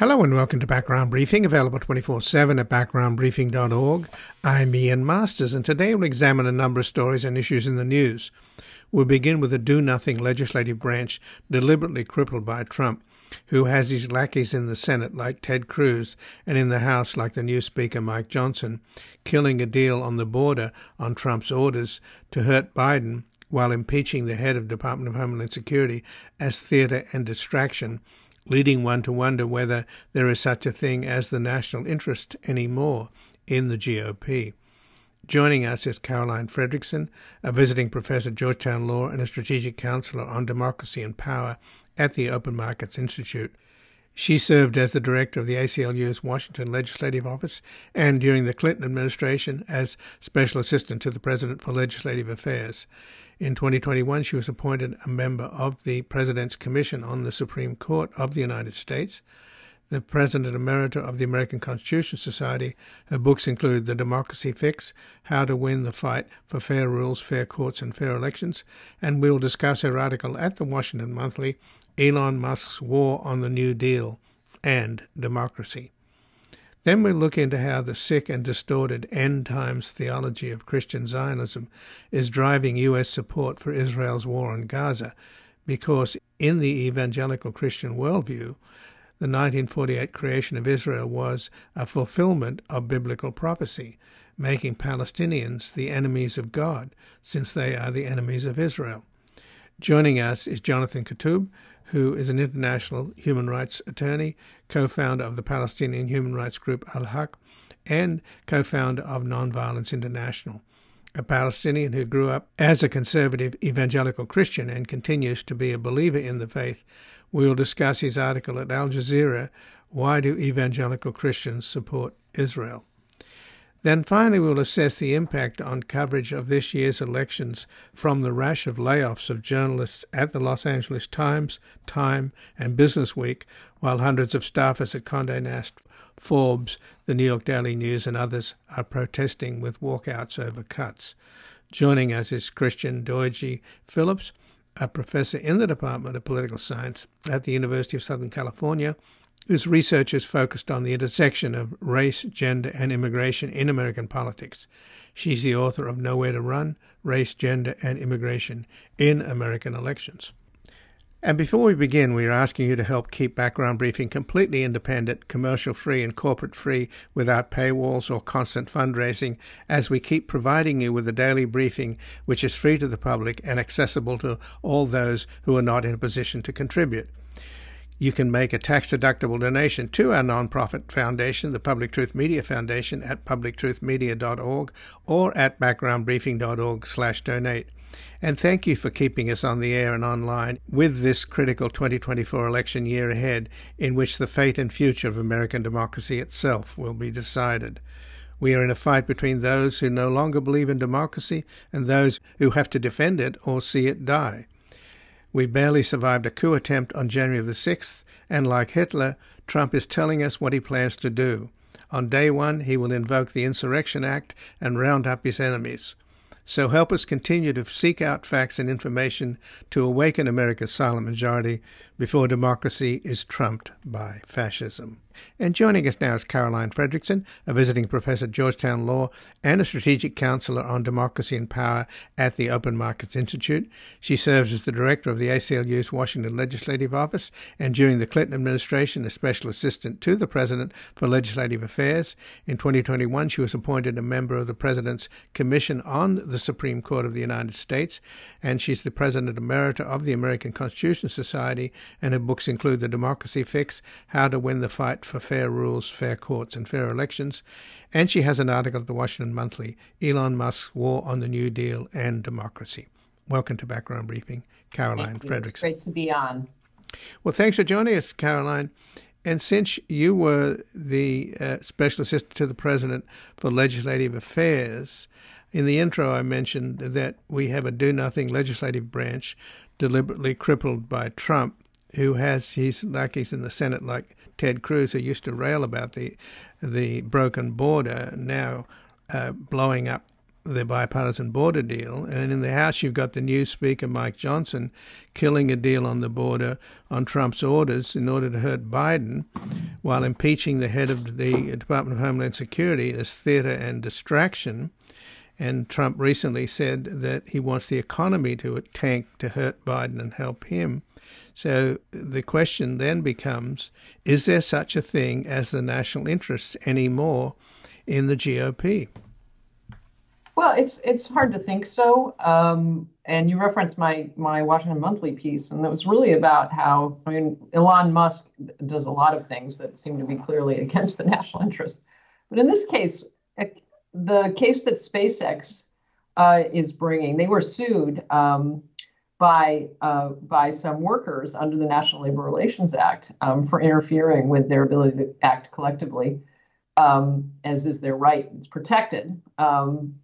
Hello and welcome to Background Briefing, available 24 7 at backgroundbriefing.org. I'm Ian Masters, and today we'll examine a number of stories and issues in the news. We'll begin with the do nothing legislative branch deliberately crippled by Trump, who has his lackeys in the Senate like Ted Cruz and in the House like the new Speaker Mike Johnson, killing a deal on the border on Trump's orders to hurt Biden while impeaching the head of Department of Homeland Security as theater and distraction leading one to wonder whether there is such a thing as the national interest anymore in the GOP. Joining us is Caroline Fredrickson, a visiting professor at Georgetown Law and a strategic counselor on democracy and power at the Open Markets Institute. She served as the director of the ACLU's Washington Legislative Office and during the Clinton administration as special assistant to the president for legislative affairs. In 2021, she was appointed a member of the President's Commission on the Supreme Court of the United States, the President Emerita of the American Constitution Society. Her books include The Democracy Fix, How to Win the Fight for Fair Rules, Fair Courts, and Fair Elections, and we'll discuss her article at the Washington Monthly, Elon Musk's War on the New Deal and Democracy. Then we look into how the sick and distorted end times theology of Christian Zionism is driving U.S. support for Israel's war on Gaza, because in the evangelical Christian worldview, the 1948 creation of Israel was a fulfillment of biblical prophecy, making Palestinians the enemies of God, since they are the enemies of Israel. Joining us is Jonathan Kuttab, who is an international human rights attorney, co founder of the Palestinian human rights group Al Haq, and co founder of Nonviolence International. A Palestinian who grew up as a conservative evangelical Christian and continues to be a believer in the faith, we will discuss his article at Al Jazeera Why Do Evangelical Christians Support Israel? Then finally, we'll assess the impact on coverage of this year's elections from the rash of layoffs of journalists at the Los Angeles Times, Time, and Business Week, while hundreds of staffers at Condé Nast, Forbes, the New York Daily News, and others are protesting with walkouts over cuts. Joining us is Christian Dyogi Phillips, a professor in the Department of Political Science at the University of Southern California whose research is focused on the intersection of race, gender, and immigration in American politics. She's the author of Nowhere to Run Race, Gender, and Immigration in American Elections. And before we begin, we are asking you to help keep Background Briefing completely independent, commercial free, and corporate free without paywalls or constant fundraising as we keep providing you with a daily briefing which is free to the public and accessible to all those who are not in a position to contribute. You can make a tax deductible donation to our nonprofit foundation, the Public Truth Media Foundation, at publictruthmedia.org or at backgroundbriefing.org/donate. And thank you for keeping us on the air and online with this critical 2024 election year ahead, in which the fate and future of American democracy itself will be decided. We are in a fight between those who no longer believe in democracy and those who have to defend it or see it die. We barely survived a coup attempt on January the 6th, and like Hitler, Trump is telling us what he plans to do. On day one, he will invoke the Insurrection Act and round up his enemies. So help us continue to seek out facts and information to awaken America's silent majority before democracy is trumped by fascism. And joining us now is Caroline Fredrickson, a visiting professor at Georgetown Law and a strategic counselor on democracy and power at the Open Markets Institute. She serves as the director of the ACLU's Washington Legislative Office and during the Clinton administration, a special assistant to the president for legislative affairs. In 2021, she was appointed a member of the president's Commission on the Supreme Court of the United States, and she's the president emerita of the American Constitution Society, and her books include The Democracy Fix, How to Win the Fight for fair rules, fair courts, and fair elections. And she has an article at the Washington Monthly Elon Musk's War on the New Deal and Democracy. Welcome to Background Briefing, Caroline Fredrickson. It's great to be on. Well, thanks for joining us, Caroline. And since you were the uh, special assistant to the president for legislative affairs, in the intro I mentioned that we have a do nothing legislative branch deliberately crippled by Trump, who has his lackeys in the Senate like Ted Cruz, who used to rail about the the broken border, now uh, blowing up the bipartisan border deal. And in the House, you've got the new Speaker, Mike Johnson, killing a deal on the border on Trump's orders in order to hurt Biden, while impeaching the head of the Department of Homeland Security as theater and distraction. And Trump recently said that he wants the economy to tank to hurt Biden and help him. So the question then becomes is there such a thing as the national interest anymore in the GOP? Well, it's it's hard to think so. Um, and you referenced my my Washington Monthly piece, and that was really about how I mean Elon Musk does a lot of things that seem to be clearly against the national interest, but in this case, the case that SpaceX uh, is bringing, they were sued um, by uh, by some workers under the National Labor Relations Act um, for interfering with their ability to act collectively, um, as is their right. It's protected. Um,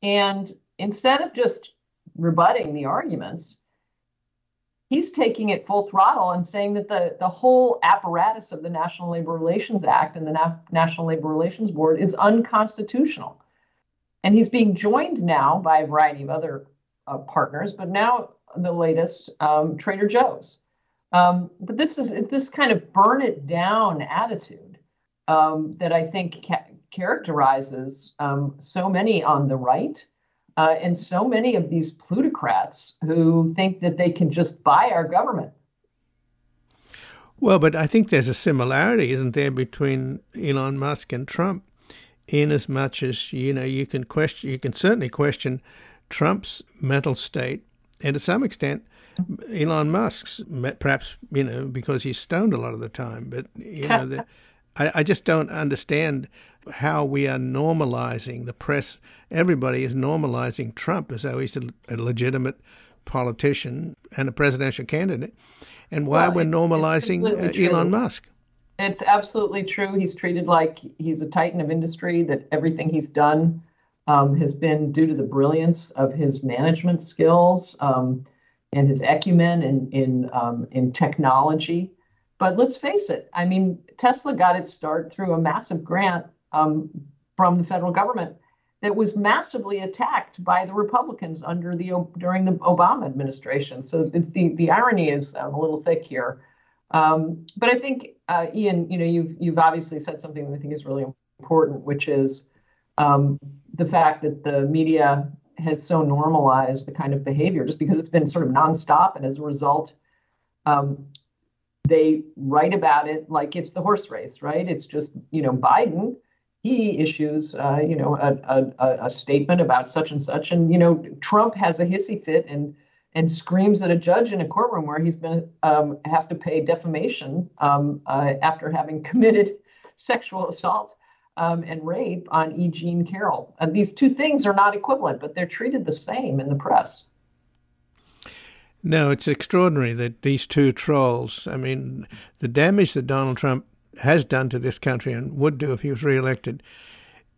and instead of just rebutting the arguments, he's taking it full throttle and saying that the, the whole apparatus of the National Labor Relations Act and the Na- National Labor Relations Board is unconstitutional. And he's being joined now by a variety of other uh, partners, but now the latest, um, Trader Joe's. Um, but this is this kind of burn it down attitude um, that I think ca- characterizes um, so many on the right uh, and so many of these plutocrats who think that they can just buy our government. Well, but I think there's a similarity, isn't there, between Elon Musk and Trump, in as much as you know you can question, you can certainly question Trump's mental state, and to some extent, Elon Musk's, perhaps you know because he's stoned a lot of the time. But you know, the, I, I just don't understand how we are normalizing the press. Everybody is normalizing Trump as though he's a, a legitimate politician and a presidential candidate, and why well, we're it's, normalizing it's uh, Elon Musk. It's absolutely true. He's treated like he's a titan of industry. That everything he's done um, has been due to the brilliance of his management skills um, and his acumen in in um, in technology. But let's face it. I mean, Tesla got its start through a massive grant um, from the federal government that was massively attacked by the Republicans under the during the Obama administration. So it's the the irony is um, a little thick here. Um, but I think uh, Ian, you know, you've you've obviously said something that I think is really important, which is um, the fact that the media has so normalized the kind of behavior just because it's been sort of nonstop, and as a result, um, they write about it like it's the horse race, right? It's just you know Biden he issues, uh, you know, a, a, a, statement about such and such, and you know, Trump has a hissy fit and and screams at a judge in a courtroom where he's been um, has to pay defamation um, uh, after having committed sexual assault um, and rape on E. Jean Carroll. And these two things are not equivalent, but they're treated the same in the press. No, it's extraordinary that these two trolls. I mean, the damage that Donald Trump has done to this country and would do if he was reelected.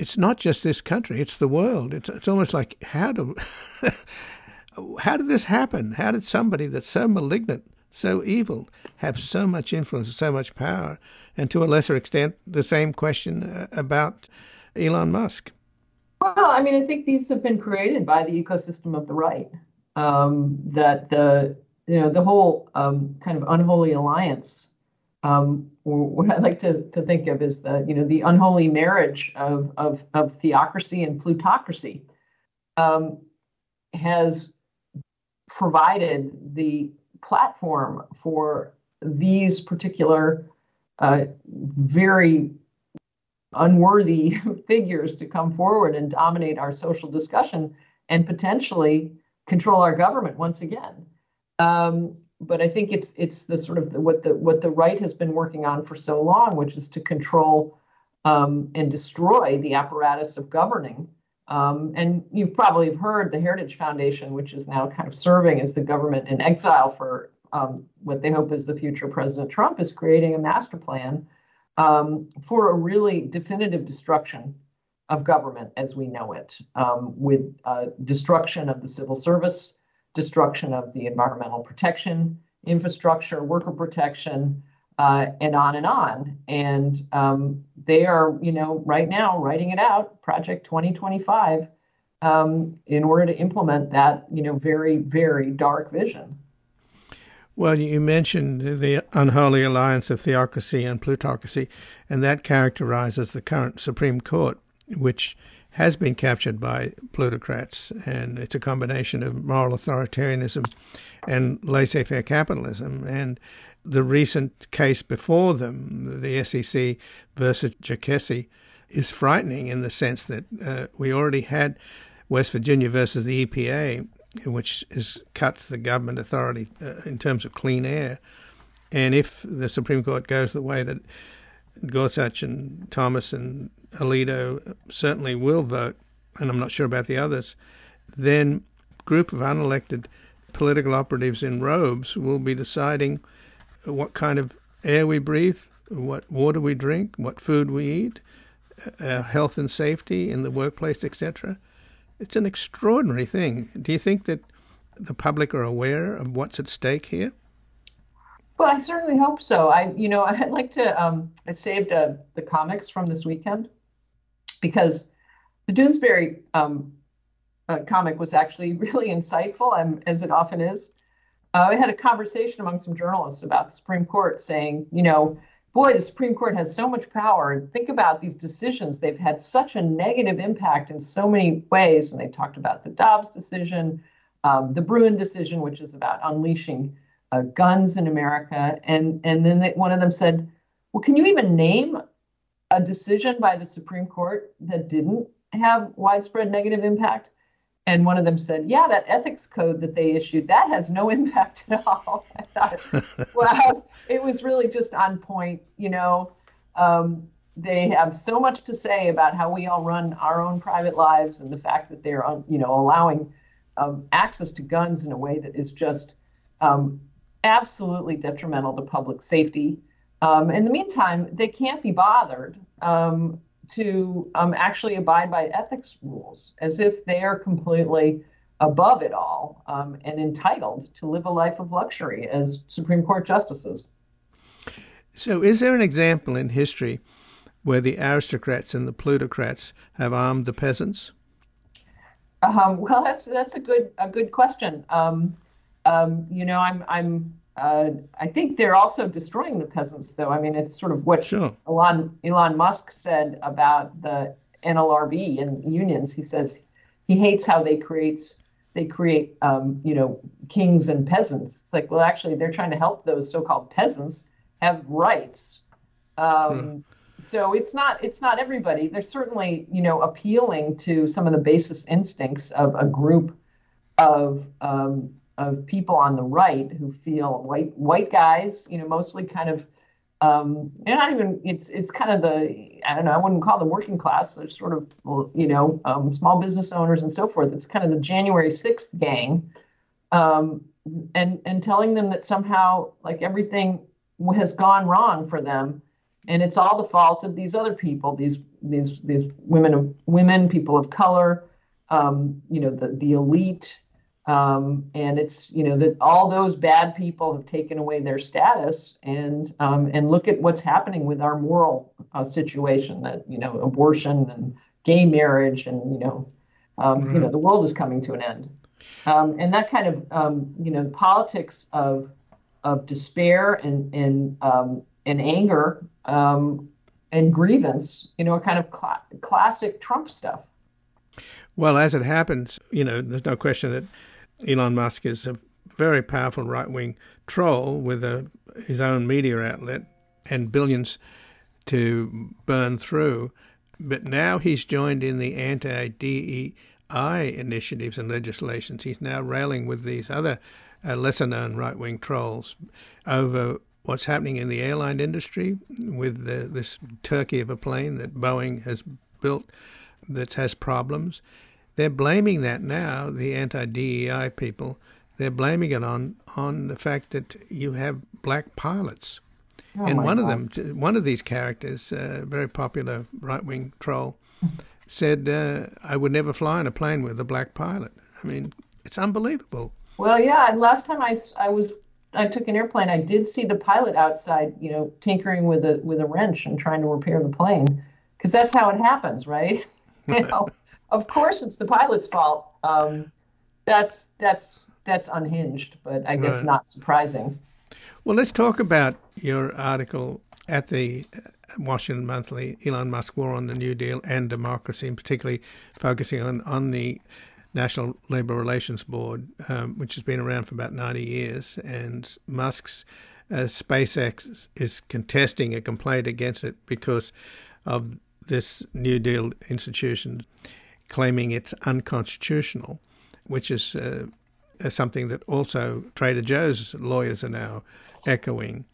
It's not just this country; it's the world. It's it's almost like how do how did this happen? How did somebody that's so malignant, so evil, have so much influence, so much power? And to a lesser extent, the same question uh, about Elon Musk. Well, I mean, I think these have been created by the ecosystem of the right. Um, that the you know the whole um, kind of unholy alliance um, what I like to, to think of is the you know the unholy marriage of of, of theocracy and plutocracy um, has provided the platform for these particular uh, very unworthy figures to come forward and dominate our social discussion and potentially control our government once again. Um, but I think it's it's the sort of the, what the what the right has been working on for so long, which is to control um, and destroy the apparatus of governing. Um, and you probably have heard the Heritage Foundation, which is now kind of serving as the government in exile for um, what they hope is the future President Trump, is creating a master plan um, for a really definitive destruction of government as we know it, um, with uh, destruction of the civil service destruction of the environmental protection infrastructure, worker protection, uh, and on and on. And um, they are, you know, right now writing it out, Project 2025, um, in order to implement that, you know, very, very dark vision. Well, you mentioned the unholy alliance of theocracy and plutocracy, and that characterizes the current Supreme Court, which has been captured by plutocrats, and it's a combination of moral authoritarianism and laissez faire capitalism. And the recent case before them, the SEC versus Jarkesy, is frightening in the sense that uh, we already had West Virginia versus the EPA, which is cuts the government authority uh, in terms of clean air. And if the Supreme Court goes the way that Gorsuch and Thomas and Alito certainly will vote, and I'm not sure about the others, then group of unelected political operatives in robes will be deciding what kind of air we breathe, what water we drink, what food we eat, uh, health and safety in the workplace, etc. It's an extraordinary thing. Do you think that the public are aware of what's at stake here? Well, I certainly hope so. I, you know, I'd like to. Um, I saved uh, the comics from this weekend because the Doonesbury um, uh, comic was actually really insightful, um, as it often is. Uh, I had a conversation among some journalists about the Supreme Court, saying, you know, boy, the Supreme Court has so much power. And think about these decisions. They've had such a negative impact in so many ways. And they talked about the Dobbs decision, um, the Bruen decision, which is about unleashing uh, guns in America. And, and then they, one of them said, well, can you even name a decision by the Supreme Court that didn't have widespread negative impact? And one of them said, Yeah, that ethics code that they issued, that has no impact at all. I thought, wow, it was really just on point. You know, um, they have so much to say about how we all run our own private lives and the fact that they're, you know, allowing um, access to guns in a way that is just um, absolutely detrimental to public safety. Um, in the meantime, they can't be bothered um, to um, actually abide by ethics rules as if they are completely above it all um, and entitled to live a life of luxury as Supreme Court justices. So, is there an example in history where the aristocrats and the plutocrats have armed the peasants? Um, well, that's that's a good a good question. Um, um, you know, I'm I'm uh, I think they're also destroying the peasants, though. I mean, it's sort of what sure. Elon, Elon Musk said about the NLRB and unions. He says he hates how they create they create um, you know kings and peasants. It's like, well, actually, they're trying to help those so-called peasants have rights. Um. So it's not it's not everybody. They're certainly you know appealing to some of the basis instincts of a group of um, of people on the right who feel white white guys, you know, mostly kind of um, they're not even it's it's kind of the I don't know I wouldn't call them working class. They're sort of you know um, small business owners and so forth. It's kind of the January sixth gang, um, and and telling them that somehow like everything has gone wrong for them, and it's all the fault of these other people, these these these women of women, people of color, um, you know the the elite um, and it's you know that all those bad people have taken away their status, and um, and look at what's happening with our moral uh, situation that you know abortion and gay marriage and you know um, mm-hmm. you know the world is coming to an end, um, and that kind of um, you know politics of of despair and and um, and anger and grievance, you know, are kind of cl- classic Trump stuff. Well, as it happens, you know, there's no question that Elon Musk is a very powerful right wing troll with a, his own media outlet and billions to burn through. But now he's joined in the anti DEI initiatives and legislations. He's now railing with these other uh, lesser known right wing trolls over what's happening in the airline industry with the, this turkey of a plane that Boeing has built that has problems. They're blaming that now, the anti DEI people. They're blaming it on, on the fact that you have black pilots. Oh and one God. of them, one of these characters, a uh, very popular right wing troll, said, uh, I would never fly in a plane with a black pilot. I mean, it's unbelievable. Well, yeah. And last time I, I was I took an airplane, I did see the pilot outside, you know, tinkering with a with a wrench and trying to repair the plane, because that's how it happens, right? you know, of course it's the pilot's fault. Um, that's that's that's unhinged, but I guess right. not surprising. Well, let's talk about your article at the uh, Washington Monthly, Elon Musk War on the New Deal and Democracy, and particularly focusing on, on the National Labor Relations Board, um, which has been around for about 90 years, and Musk's uh, SpaceX is contesting a complaint against it because of this New Deal institution claiming it's unconstitutional, which is uh, something that also Trader Joe's lawyers are now echoing.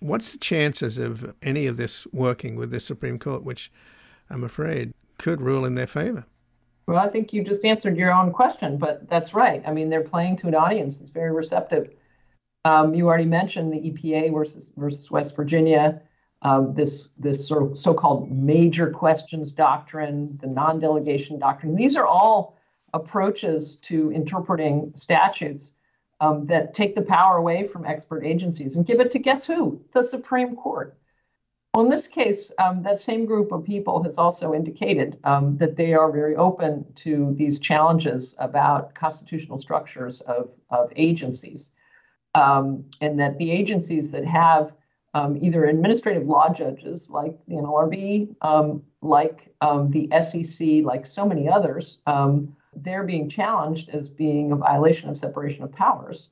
What's the chances of any of this working with the Supreme Court, which I'm afraid could rule in their favor? Well, I think you just answered your own question, but that's right. I mean, they're playing to an audience that's very receptive. Um, you already mentioned the EPA versus versus West Virginia, this this sort of so-called major questions doctrine, the non-delegation doctrine. These are all approaches to interpreting statutes um, that take the power away from expert agencies and give it to guess who? The Supreme Court. Well, in this case, um, that same group of people has also indicated um, that they are very open to these challenges about constitutional structures of, of agencies, um, and that the agencies that have um, either administrative law judges like the NLRB, um, like um, the SEC, like so many others, they're being challenged as being a violation of separation of powers.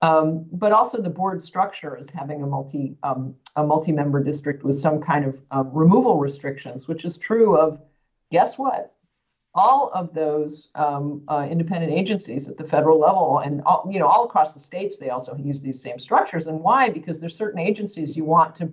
Um, but also the board structure is having a multi um, a multi-member district with some kind of um, removal restrictions, which is true of guess what? All of those um, uh, independent agencies at the federal level and all, you know all across the states, they also use these same structures. And why? Because there's certain agencies you want to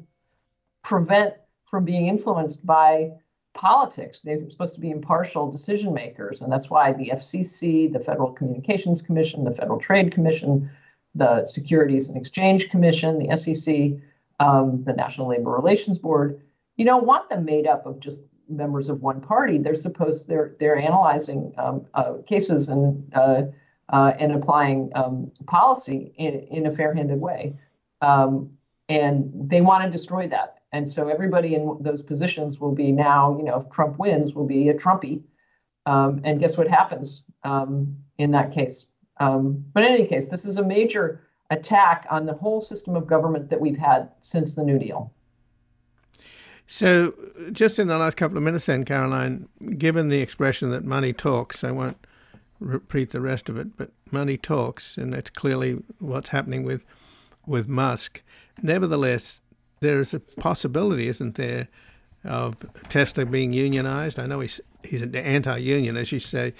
prevent from being influenced by politics. They're supposed to be impartial decision makers, and that's why the FCC, the Federal Communications Commission, the Federal Trade Commission the Securities and Exchange Commission, the SEC, um, the National Labor Relations Board. You don't want them made up of just members of one party. They're supposed they're they're analyzing um, uh, cases and uh, uh, and applying um, policy in, in, a fair-handed way, um, and they want to destroy that. And so everybody in those positions will be now, you know, if Trump wins, will be a Trumpy. Um, and guess what happens um, in that case? Um, but in any case, this is a major attack on the whole system of government that we've had since the New Deal. So, just in the last couple of minutes, then, Caroline, given the expression that money talks, I won't repeat the rest of it, but money talks, and that's clearly what's happening with with Musk. Nevertheless, there is a possibility, isn't there, of Tesla being unionized? I know he's he's anti-union, as you say,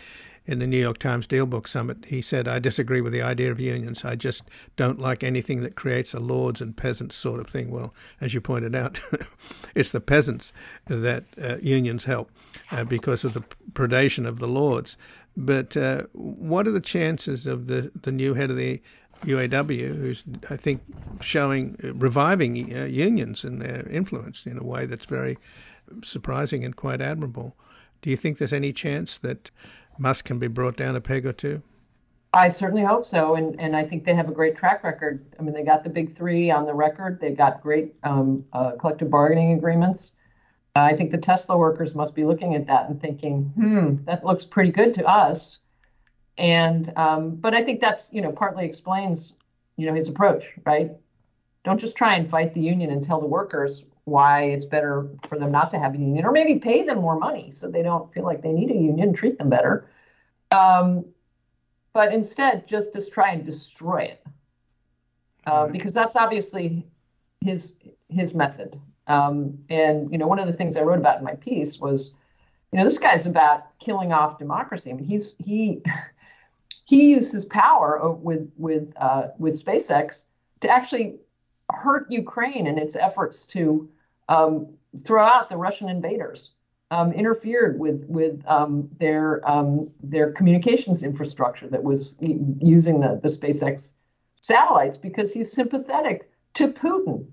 in the New York Times DealBook Summit, he said, I disagree with the idea of unions. I just don't like anything that creates a lords and peasants sort of thing. Well, as you pointed out, it's the peasants that uh, unions help uh, because of the predation of the lords. But uh, what are the chances of the, the new head of the UAW, who's, I think, showing, uh, reviving uh, unions and their influence in a way that's very surprising and quite admirable? Do you think there's any chance that Musk can be brought down a peg or two? I certainly hope so, and and I think they have a great track record. I mean, they got the big three on the record. They got great um, uh, collective bargaining agreements. I think the Tesla workers must be looking at that and thinking, hmm, that looks pretty good to us. And um, but I think that's you know partly explains you know his approach, right? Don't just try and fight the union and tell the workers why it's better for them not to have a union, or maybe pay them more money so they don't feel like they need a union, treat them better. Um, but instead, just just try and destroy it, uh, because that's obviously his his method. Um, and you know, one of the things I wrote about in my piece was, you know, this guy's about killing off democracy. I mean, he's he he used his power with with uh, with SpaceX to actually hurt Ukraine in its efforts to um, throw out the Russian invaders, um, interfered with with um, their um, their communications infrastructure that was using the, the SpaceX satellites because he's sympathetic to Putin.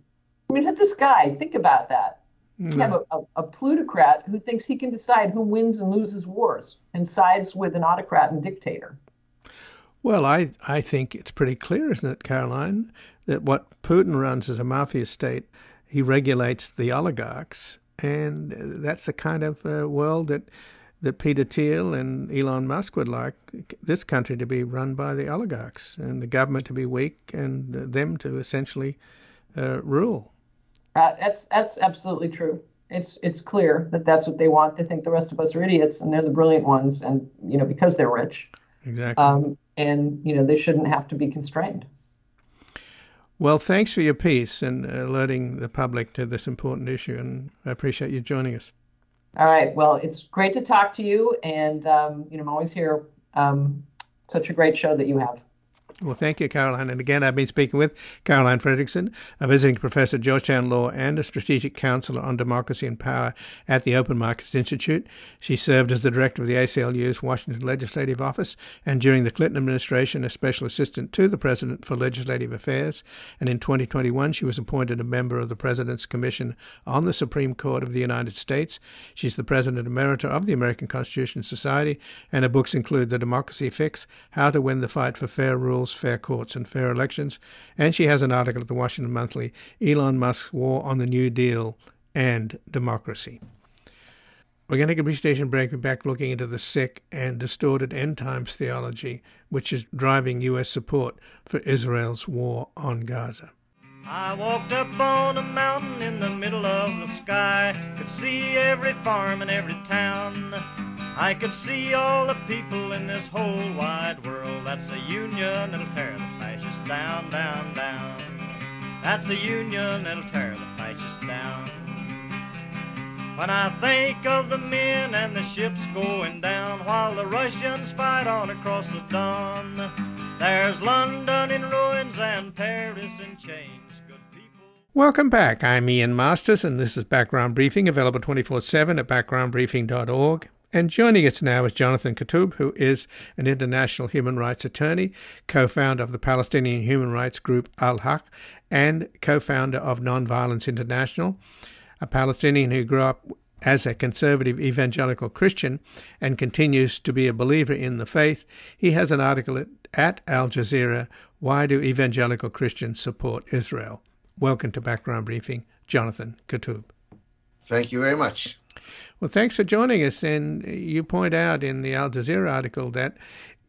I mean, this guy, think about that. You have a, a, a, plutocrat who thinks he can decide who wins and loses wars and sides with an autocrat and dictator. Well, I, I think it's pretty clear, isn't it, Caroline, that what Putin runs is a mafia state he regulates the oligarchs, and that's the kind of uh, world that that Peter Thiel and Elon Musk would like this country to be run by the oligarchs and the government to be weak and them to essentially uh, rule. Uh, that's that's absolutely true. It's it's clear that that's what they want. They think the rest of us are idiots, and they're the brilliant ones, and you know because they're rich. Exactly. Um, and you know they shouldn't have to be constrained. Well, thanks for your piece and alerting the public to this important issue, and I appreciate you joining us. All right. Well, it's great to talk to you, and um, you know I'm always here. Um, such a great show that you have. Well, thank you, Caroline. And again, I've been speaking with Caroline Fredrickson, a visiting professor at Georgetown Law and a strategic counselor on democracy and power at the Open Markets Institute. She served as the director of the ACLU's Washington Legislative Office and during the Clinton administration, a special assistant to the president for legislative affairs. And in 2021, she was appointed a member of the President's Commission on the Supreme Court of the United States. She's the president emerita of the American Constitution Society, and her books include The Democracy Fix, How to Win the Fight for Fair Rules fair courts, and fair elections. And she has an article at the Washington Monthly Elon Musk's War on the New Deal and Democracy. We're going to take a brief station break. We're back looking into the sick and distorted end times theology, which is driving U.S. support for Israel's war on Gaza. I walked up on a mountain in the middle of the sky, could see every farm and every town. I could see all the people in this whole wide world. That's a union that'll tear the fascists down, down, down. That's a union that'll tear the fascists down. When I think of the men and the ships going down while the Russians fight on across the Don, there's London in ruins and Paris in chains. Welcome back. I'm Ian Masters, and this is Background Briefing, available 24 7 at backgroundbriefing.org. And joining us now is Jonathan Kuttab, who is an international human rights attorney, co founder of the Palestinian human rights group Al Haq, and co founder of Nonviolence International, a Palestinian who grew up as a conservative evangelical Christian and continues to be a believer in the faith. He has an article at, at Al Jazeera Why Do Evangelical Christians Support Israel? Welcome to Background Briefing, Jonathan Kuttab. Thank you very much. Well, thanks for joining us. And you point out in the Al Jazeera article that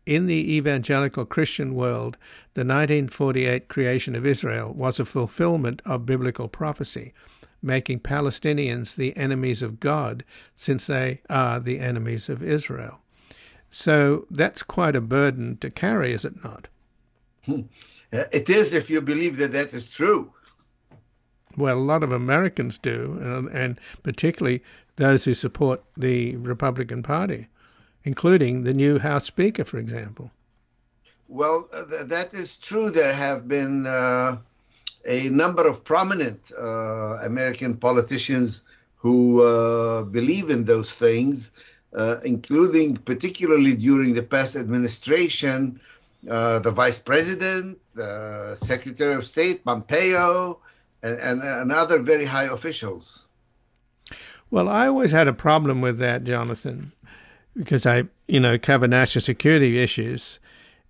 in the evangelical Christian world, the 1948 creation of Israel was a fulfillment of biblical prophecy, making Palestinians the enemies of God since they are the enemies of Israel. So that's quite a burden to carry, is it not? Hmm. It is if you believe that that is true. Well, a lot of Americans do, and, and particularly those who support the Republican Party, including the new House Speaker, for example. Well, uh, th- that is true. There have been uh, a number of prominent uh, American politicians who uh, believe in those things, uh, including particularly during the past administration, uh, the Vice President, the Secretary of State, Pompeo, and, and, and other very high officials. Well, I always had a problem with that, Jonathan, because I, you know, cover national security issues,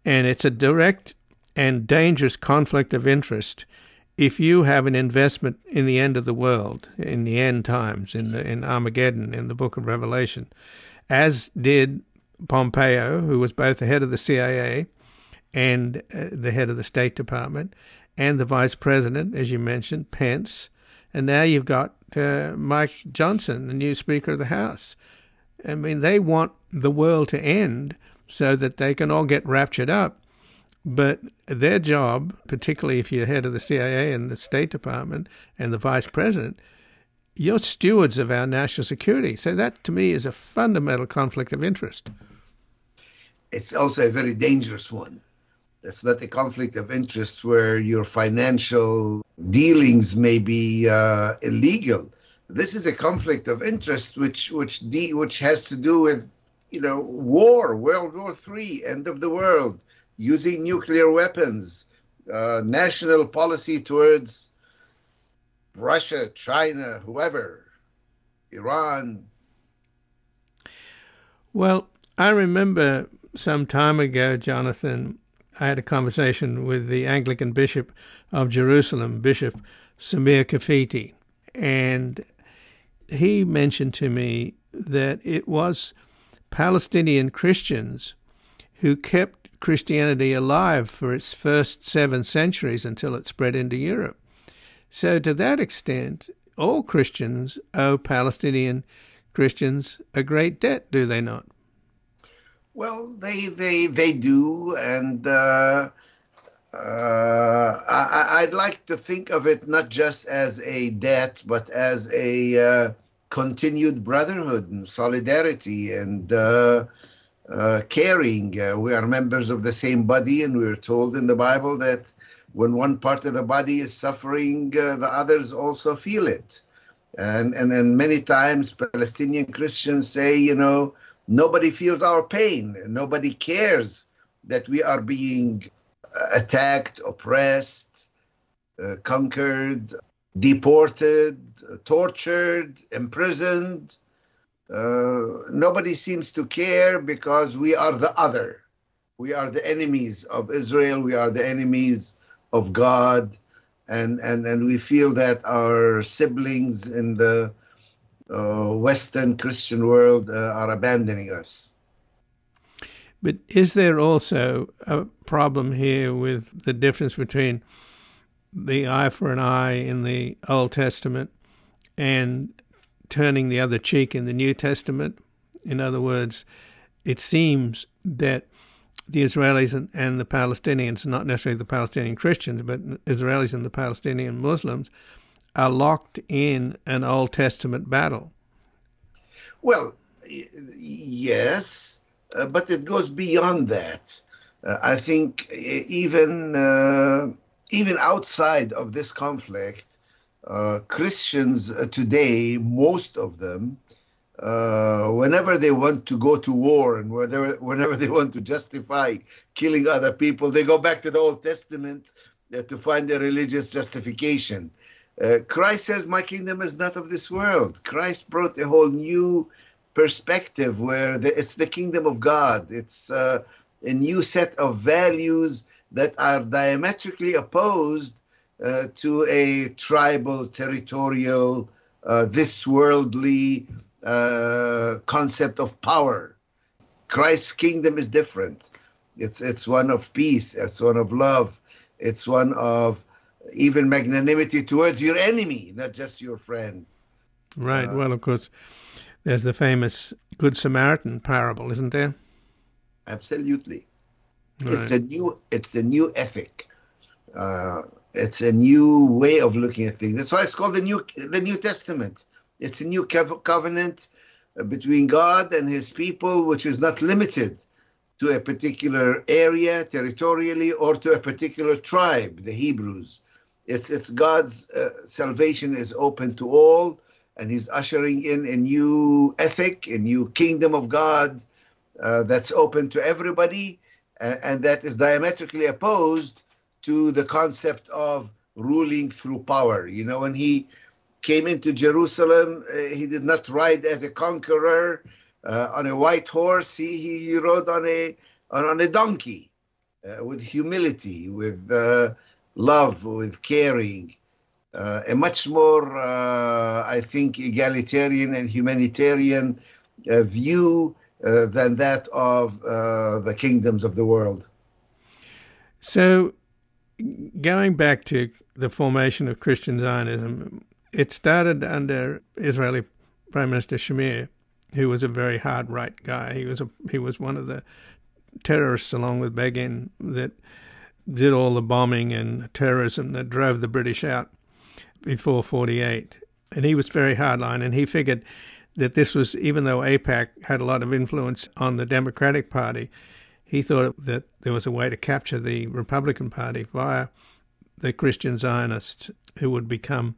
and it's a direct and dangerous conflict of interest if you have an investment in the end of the world, in the end times, in the in Armageddon, in the Book of Revelation, as did Pompeo, who was both the head of the CIA and uh, the head of the State Department, and the vice president, as you mentioned, Pence, and now you've got uh, Mike Johnson, the new Speaker of the House. I mean, they want the world to end so that they can all get raptured up. But their job, particularly if you're head of the CIA and the State Department and the vice president, you're stewards of our national security. So that to me is a fundamental conflict of interest. It's also a very dangerous one. It's not a conflict of interest where your financial dealings may be uh, illegal. This is a conflict of interest which which de- which has to do with you know war, World War Three, end of the world, using nuclear weapons, uh, national policy towards Russia, China, whoever, Iran. Well, I remember some time ago, Jonathan, I had a conversation with the Anglican Bishop of Jerusalem, Bishop Samir Kafity, and he mentioned to me that it was Palestinian Christians who kept Christianity alive for its first seven centuries until it spread into Europe. So, to that extent, all Christians owe Palestinian Christians a great debt, do they not? Well, they they they do, and uh, uh, I, would like to think of it not just as a debt, but as a uh, continued brotherhood and solidarity and uh, uh, caring. Uh, we are members of the same body, and we're told in the Bible that when one part of the body is suffering, the others also feel it. And, and and many times Palestinian Christians say, you know, nobody feels our pain, nobody cares that we are being attacked, oppressed, uh, conquered, deported, tortured, imprisoned. Uh, nobody seems to care because we are the other. We are the enemies of Israel. We are the enemies of God. And, and, and we feel that our siblings in the uh, Western Christian world uh, are abandoning us. But is there also a problem here with the difference between the eye for an eye in the Old Testament and turning the other cheek in the New Testament? In other words, it seems that the Israelis and, and the Palestinians, not necessarily the Palestinian Christians, but Israelis and the Palestinian Muslims, are locked in an Old Testament battle. Well, yes, but it goes beyond that. Uh, I think even uh, even outside of this conflict, uh, Christians uh, today, most of them, whenever they want to go to war and whether, whenever they want to justify killing other people, they go back to the Old Testament to find a religious justification. Christ says, "My kingdom is not of this world." Christ brought a whole new perspective where the, it's the kingdom of God. It's uh, a new set of values that are diametrically opposed uh, to a tribal, territorial, uh, this worldly uh, concept of power. Christ's kingdom is different. It's it's one of peace. It's one of love. It's one of even magnanimity towards your enemy, not just your friend. Right. Uh, well, of course, there's the famous Good Samaritan parable, isn't there? Absolutely. Right. It's a new it's a new ethic. Uh, it's a new way of looking at things. That's why it's called the new the New Testament. It's a new covenant uh, between God and His people, which is not limited to a particular area territorially or to a particular tribe, the Hebrews. It's it's God's uh, salvation is open to all and he's ushering in a new ethic, a new kingdom of God uh, that's open to everybody, and, and, that is diametrically opposed to the concept of ruling through power. You know, when he came into Jerusalem, uh, he did not ride as a conqueror uh, on a white horse. He, he rode on a on, a donkey, uh, with humility, with uh, love, with caring a much more, uh, I think, egalitarian and humanitarian uh, view uh, than that of uh, the kingdoms of the world. So, going back to the formation of Christian Zionism, it started under Israeli Prime Minister Shamir, who was a very hard right guy. He was a, he was one of the terrorists, along with Begin, that did all the bombing and terrorism that drove the British out before 48. And he was very hardline, and he figured that this was, even though AIPAC had a lot of influence on the Democratic Party, he thought that there was a way to capture the Republican Party via the Christian Zionists, who would become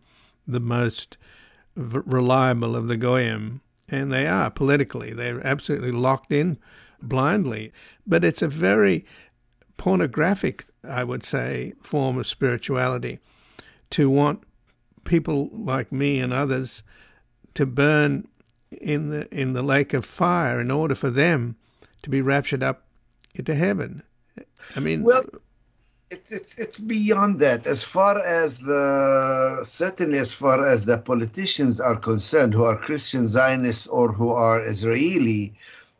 the most v- reliable of the Goyim. And they are politically, they're absolutely locked in blindly. But it's a very pornographic, I would say, form of spirituality to want people like me and others to burn in the in the lake of fire in order for them to be raptured up into heaven. I mean, well, it's it's it's beyond that. As far as the certainly as far as the politicians are concerned, who are Christian Zionists or who are Israeli,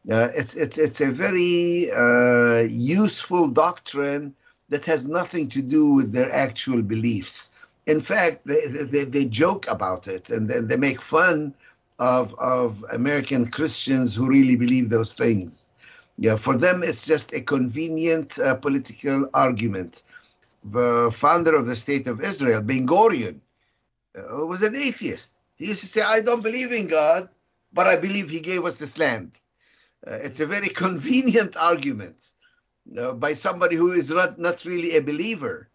Uh, it's it's it's a very uh, useful doctrine that has nothing to do with their actual beliefs. In fact, they, they, they joke about it and they, they make fun of of American Christians who really believe those things. Yeah, for them it's just a convenient uh, political argument. The founder of the state of Israel, Ben Gurion, uh, was an atheist. He used to say, "I don't believe in God, but I believe He gave us this land." Uh, it's a very convenient argument uh, by somebody who is not, not really a believer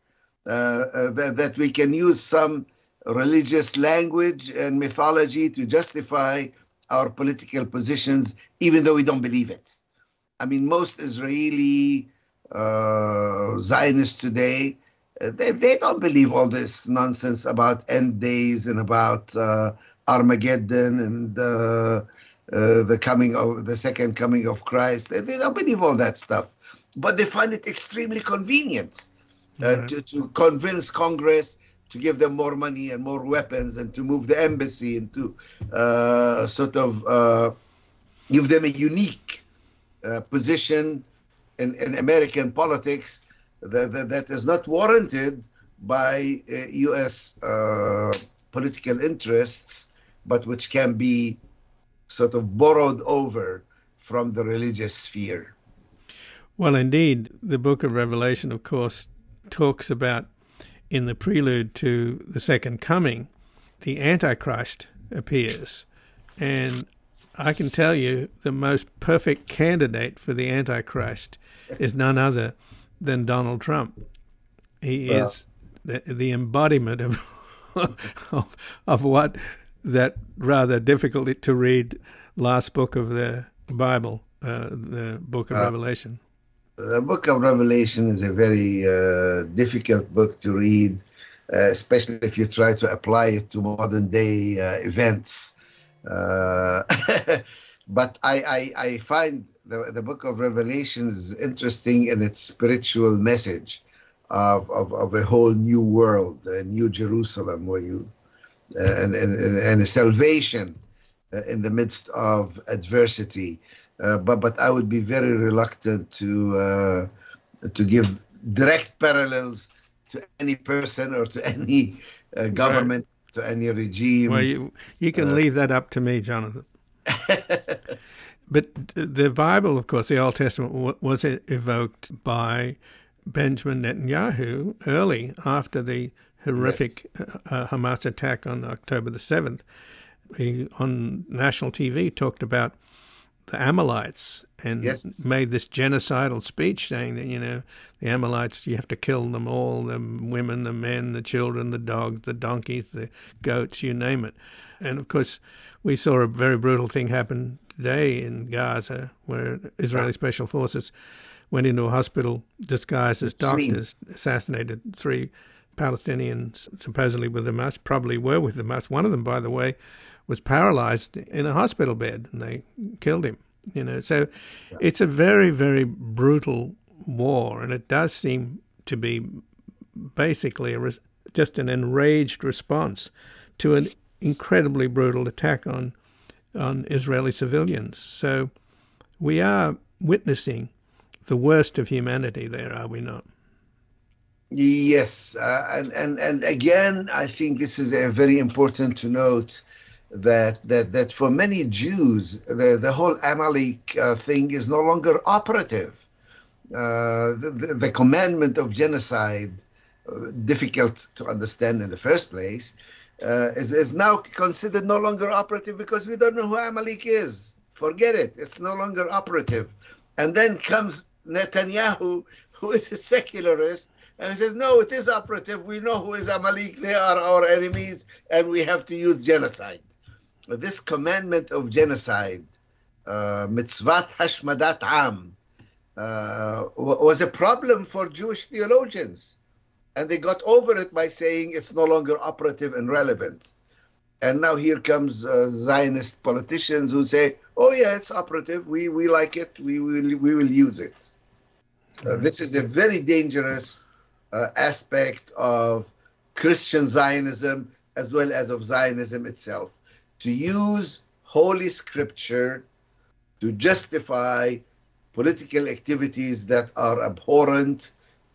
that, that we can use some religious language and mythology to justify our political positions, even though we don't believe it. I mean, most Israeli uh, Zionists today, they, they don't believe all this nonsense about end days and about uh, Armageddon and uh, uh, the coming of the second coming of Christ. They, they, don't believe all that stuff, but they find it extremely convenient uh, right. to, to convince Congress to give them more money and more weapons and to move the embassy and to uh, sort of uh, give them a unique uh, position in, in American politics that, that, that is not warranted by U.S. political interests, but which can be sort of borrowed over from the religious sphere. Well, indeed, the book of Revelation, of course, talks about in the prelude to the second coming, the Antichrist appears. And I can tell you the most perfect candidate for the Antichrist is none other than Donald Trump. He is the, the embodiment of, of, of what that rather difficult to read last book of the Bible, uh, the book of uh, Revelation? The book of Revelation is a very uh, difficult book to read, uh, especially if you try to apply it to modern day uh, events. Uh, but I, I, I, find the, the book of Revelation is interesting in its spiritual message of, of, of a whole new world, a new Jerusalem, where you and, and, and a salvation uh, in the midst of adversity. Uh, but but I would be very reluctant to uh, to give direct parallels to any person or to any government, right. to any regime. Well, you you can leave that up to me, Jonathan. but the Bible, of course, the Old Testament was evoked by Benjamin Netanyahu early after the horrific yes. uh, Hamas attack on October the 7th, he, on national TV, talked about the Amalekites and yes. made this genocidal speech saying that, you know, the Amalekites, you have to kill them all the women, the men, the children, the dogs, the donkeys, the goats, you name it. And of course, we saw a very brutal thing happen today in Gaza where Israeli special forces went into a hospital disguised as doctors, assassinated three Palestinians supposedly with Hamas probably were with Hamas. One of them, by the way, was paralyzed in a hospital bed, and they killed him. You know, so yeah. it's a very, very brutal war, and it does seem to be basically a, just an enraged response to an incredibly brutal attack on on Israeli civilians. So we are witnessing the worst of humanity there, are we not? Yes, uh, and, and and again, I think this is a very important to note that that that for many Jews, the the whole Amalek uh, thing is no longer operative. Uh, the, the, commandment of genocide, uh, difficult to understand in the first place, uh, is is now considered no longer operative because we don't know who Amalek is. Forget it; it's no longer operative. And then comes Netanyahu, who is a secularist and he says, no, it is operative. We know who is Amalek. They are our enemies, and we have to use genocide. This commandment of genocide, uh, hashmadat am, uh, was a problem for Jewish theologians. And they got over it by saying it's no longer operative and relevant. And now here comes uh, Zionist politicians who say, "Oh yeah, it's operative. We we like it. We will we will use it." Uh, this is a very dangerous uh, aspect of Christian Zionism as well as of Zionism itself. To use Holy Scripture to justify political activities that are abhorrent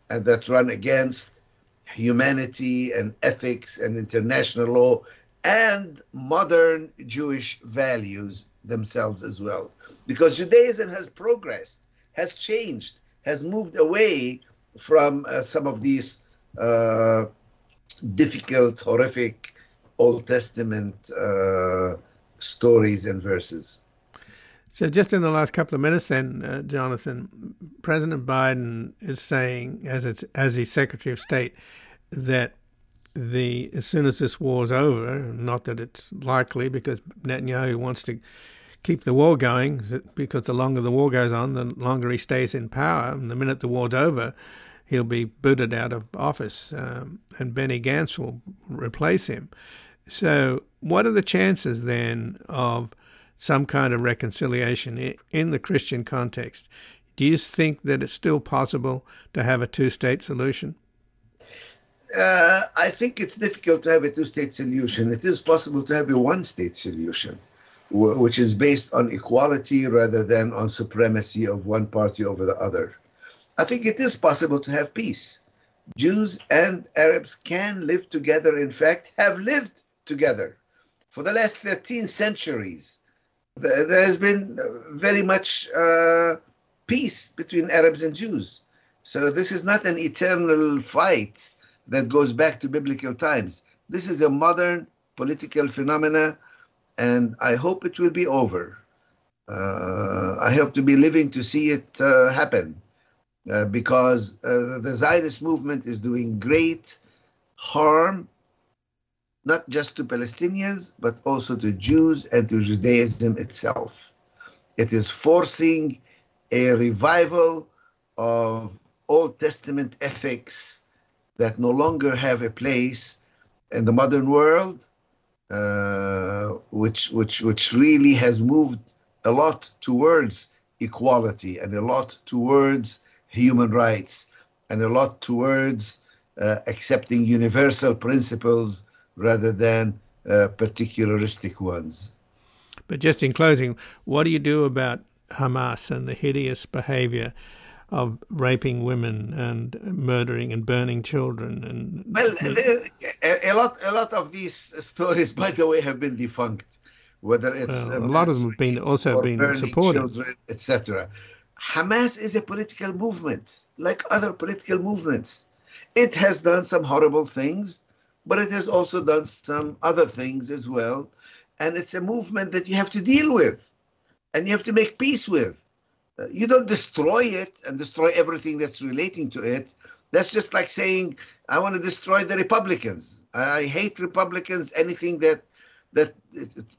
and that run against humanity and ethics and international law and modern Jewish values themselves as well. Because Judaism has progressed, has changed, has moved away from uh, some of these uh, difficult, horrific Old Testament uh, stories and verses. So, just in the last couple of minutes, then, uh, Jonathan, President Biden is saying, as it's as he's Secretary of State, that the as soon as this war is over, not that it's likely, because Netanyahu wants to keep the war going, because the longer the war goes on, the longer he stays in power, and the minute the war's over, he'll be booted out of office, um, and Benny Gantz will replace him. So, what are the chances then of some kind of reconciliation in the Christian context? Do you think that it's still possible to have a two state solution? Uh, I think it's difficult to have a two state solution. It is possible to have a one state solution, which is based on equality rather than on supremacy of one party over the other. I think it is possible to have peace. Jews and Arabs can live together, in fact, have lived together for the last 13 centuries. There has been very much uh, peace between Arabs and Jews. So this is not an eternal fight that goes back to biblical times. This is a modern political phenomena, and I hope it will be over. Uh, I hope to be living to see it uh, happen uh, because uh, the Zionist movement is doing great harm, not just to Palestinians, but also to Jews and to Judaism itself. It is forcing a revival of Old Testament ethics that no longer have a place in the modern world, uh, which which which really has moved a lot towards equality and a lot towards human rights and a lot towards uh, accepting universal principles rather than uh, particularistic ones. But just in closing, what do you do about Hamas and the hideous behavior of raping women and murdering and burning children and well a, a, lot a lot of these stories by the way have been defunct whether it's well, a lot of them have been also been supported etc hamas is a political movement like other political movements it has done some horrible things but it has also done some other things as well and it's a movement that you have to deal with and you have to make peace with uh, you don't destroy it and destroy everything that's relating to it. That's just like saying, I want to destroy the Republicans. I hate Republicans. Anything that that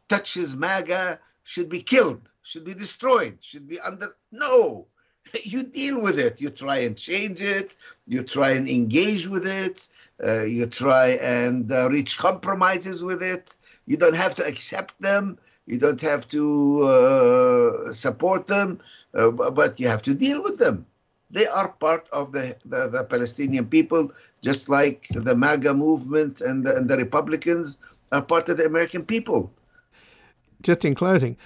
touches MAGA should be killed, should be destroyed, should be under. No, you deal with it. You try and change it. You try and engage with it. Uh, you try and uh, reach compromises with it. You don't have to accept them. You don't have to uh, support them uh, but you have to deal with them. They are part of the, the, the Palestinian people, just like the MAGA movement and the, and the Republicans are part of the American people. Just in closing,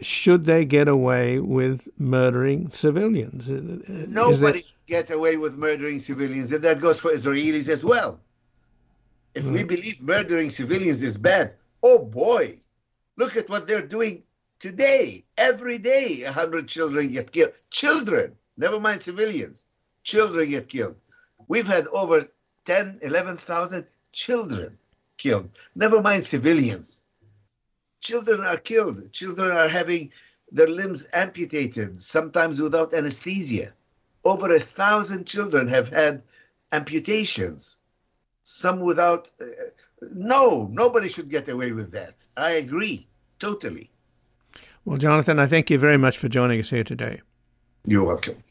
should they get away with murdering civilians? Nobody should get away with murdering civilians, and that goes for Israelis as well. If mm. we believe murdering civilians is bad, oh boy, look at what they're doing Today, every day, 100 children get killed. Children, never mind civilians, children get killed. We've had over 10, 11,000 children killed, never mind civilians. Children are killed. Children are having their limbs amputated, sometimes without anesthesia. Over a thousand children have had amputations, some without. Uh, no, nobody should get away with that. I agree, totally. Well, Jonathan, I thank you very much for joining us here today. You're welcome.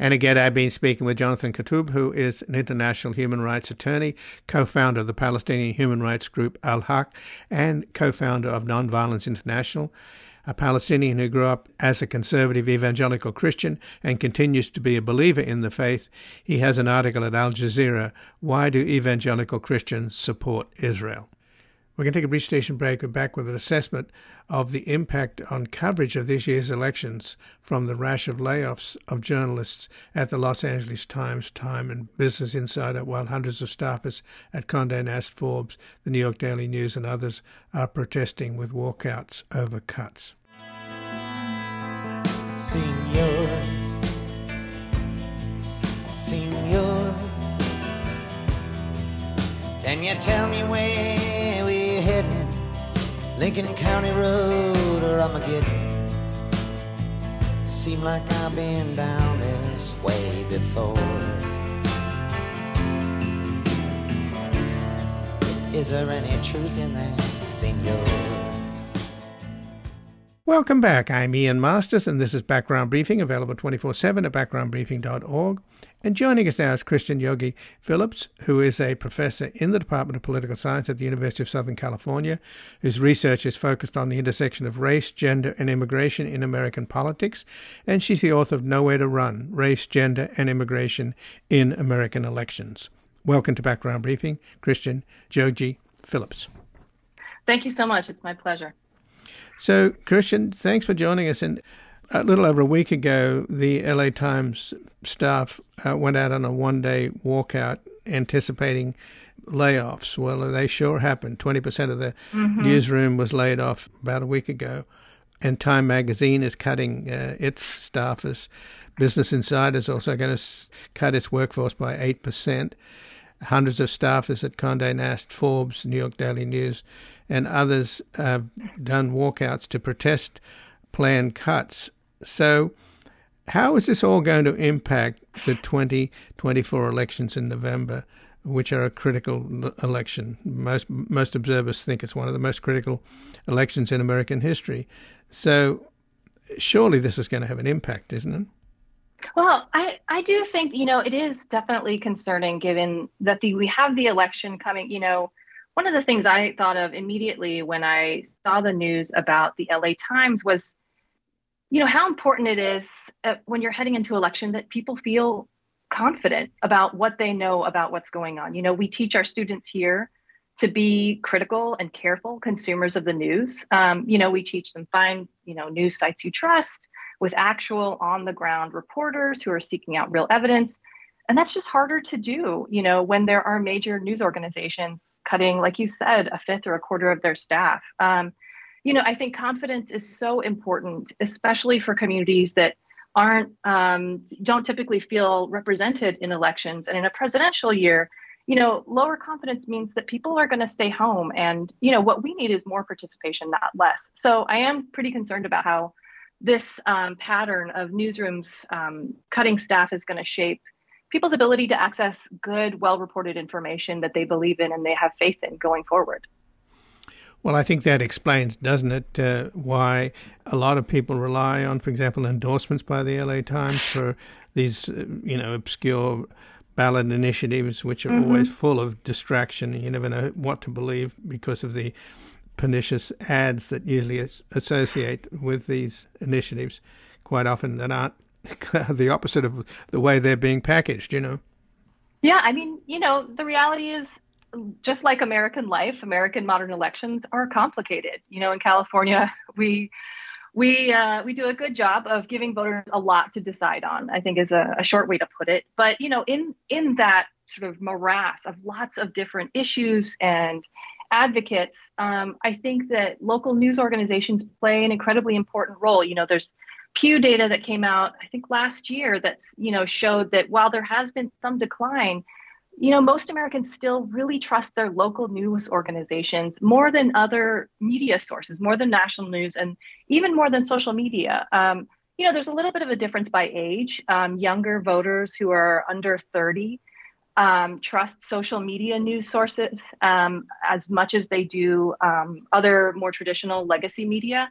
And again, I've been speaking with Jonathan Kuttab, who is an international human rights attorney, co founder of the Palestinian human rights group Al Haq, and co founder of Nonviolence International, a Palestinian who grew up as a conservative evangelical Christian and continues to be a believer in the faith. He has an article at Al Jazeera Why Do Evangelical Christians Support Israel? We're going to take a brief station break. We're back with an assessment of the impact on coverage of this year's elections from the rash of layoffs of journalists at the Los Angeles Times, Time, and Business Insider, while hundreds of staffers at Condé Nast, Forbes, the New York Daily News, and others are protesting with walkouts over cuts. Senor, Senor, can you tell me where heading? Lincoln County Road or Armageddon? Seem like I've been down this way before. Is there any truth in that, senor? Welcome back. I'm Ian Masters, and this is Background Briefing, available 24 7 at backgroundbriefing.org. And joining us now is Christian Dyogi Phillips, who is a professor in the Department of Political Science at the University of Southern California, whose research is focused on the intersection of race, gender, and immigration in American politics. And she's the author of Nowhere to Run Race, Gender, and Immigration in American Elections. Welcome to Background Briefing, Christian Dyogi Phillips. Thank you so much. It's my pleasure. So, Christian, thanks for joining us. And a little over a week ago, the LA Times staff uh, went out on a one day walkout anticipating layoffs. Well, they sure happened. 20% of the mm-hmm. newsroom was laid off about a week ago. And Time Magazine is cutting uh, its staffers. Business Insider is also going to cut its workforce by 8%. Hundreds of staffers at Condé Nast, Forbes, New York Daily News, and others have done walkouts to protest planned cuts. So, how is this all going to impact the 2024 elections in November, which are a critical election? Most most observers think it's one of the most critical elections in American history. So, surely this is going to have an impact, isn't it? Well, I, I do think, you know, it is definitely concerning given that the we have the election coming, you know, one of the things I thought of immediately when I saw the news about the LA Times was, you know, how important it is uh, when you're heading into election that people feel confident about what they know about what's going on. You know, we teach our students here to be critical and careful consumers of the news. Um, you know, we teach them find, you know, news sites you trust with actual on the ground reporters who are seeking out real evidence and that's just harder to do you know when there are major news organizations cutting like you said a fifth or a quarter of their staff. Um, you know i think confidence is so important especially for communities that aren't um, don't typically feel represented in elections and in a presidential year. You know lower confidence means that people are going to stay home and you know what we need is more participation not less. So i am pretty concerned about how this um, pattern of newsrooms um, cutting staff is going to shape people's ability to access good, well reported information that they believe in and they have faith in going forward. Well, I think that explains, doesn't it, uh, why a lot of people rely on, for example, endorsements by the LA Times for these, uh, you know, obscure ballot initiatives, which are mm-hmm. always full of distraction. You never know what to believe because of the pernicious ads that usually associate with these initiatives, quite often that aren't the opposite of the way they're being packaged, you know? Yeah, I mean, you know, the reality is just like American life, American modern elections are complicated. You know, in California, we we uh, we do a good job of giving voters a lot to decide on. I think is a, a short way to put it. But you know, in in that sort of morass of lots of different issues and advocates, um, I think that local news organizations play an incredibly important role. You know, there's Pew data that came out, I think last year, that's you know showed that while there has been some decline, you know most Americans still really trust their local news organizations more than other media sources, more than national news, and even more than social media. Um, you know, there's a little bit of a difference by age. Um, younger voters who are under 30 um, trust social media news sources um, as much as they do um, other more traditional legacy media.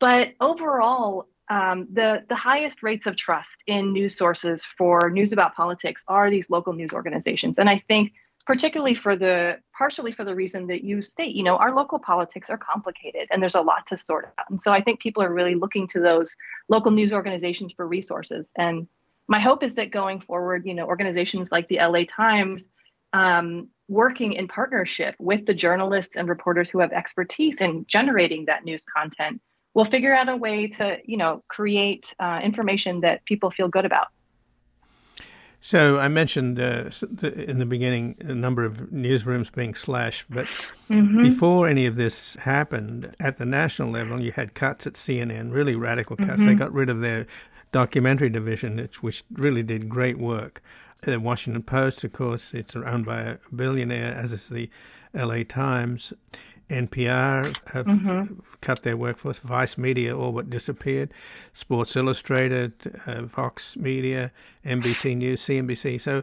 But overall, um, the the highest rates of trust in news sources for news about politics are these local news organizations, and I think particularly for the partially for the reason that you state, you know, our local politics are complicated and there's a lot to sort out, and so I think people are really looking to those local news organizations for resources. And my hope is that going forward, you know, organizations like the LA Times um, working in partnership with the journalists and reporters who have expertise in generating that news content, we'll figure out a way to, you know, create uh, information that people feel good about. So I mentioned uh, in the beginning a number of newsrooms being slashed, but mm-hmm. before any of this happened, at the national level, you had cuts at CNN, really radical cuts. Mm-hmm. They got rid of their documentary division, which, which really did great work. The Washington Post, of course, it's owned by a billionaire, as is the LA Times. NPR have mm-hmm. cut their workforce. Vice Media all but disappeared. Sports Illustrated, uh, Vox Media, NBC News, CNBC. So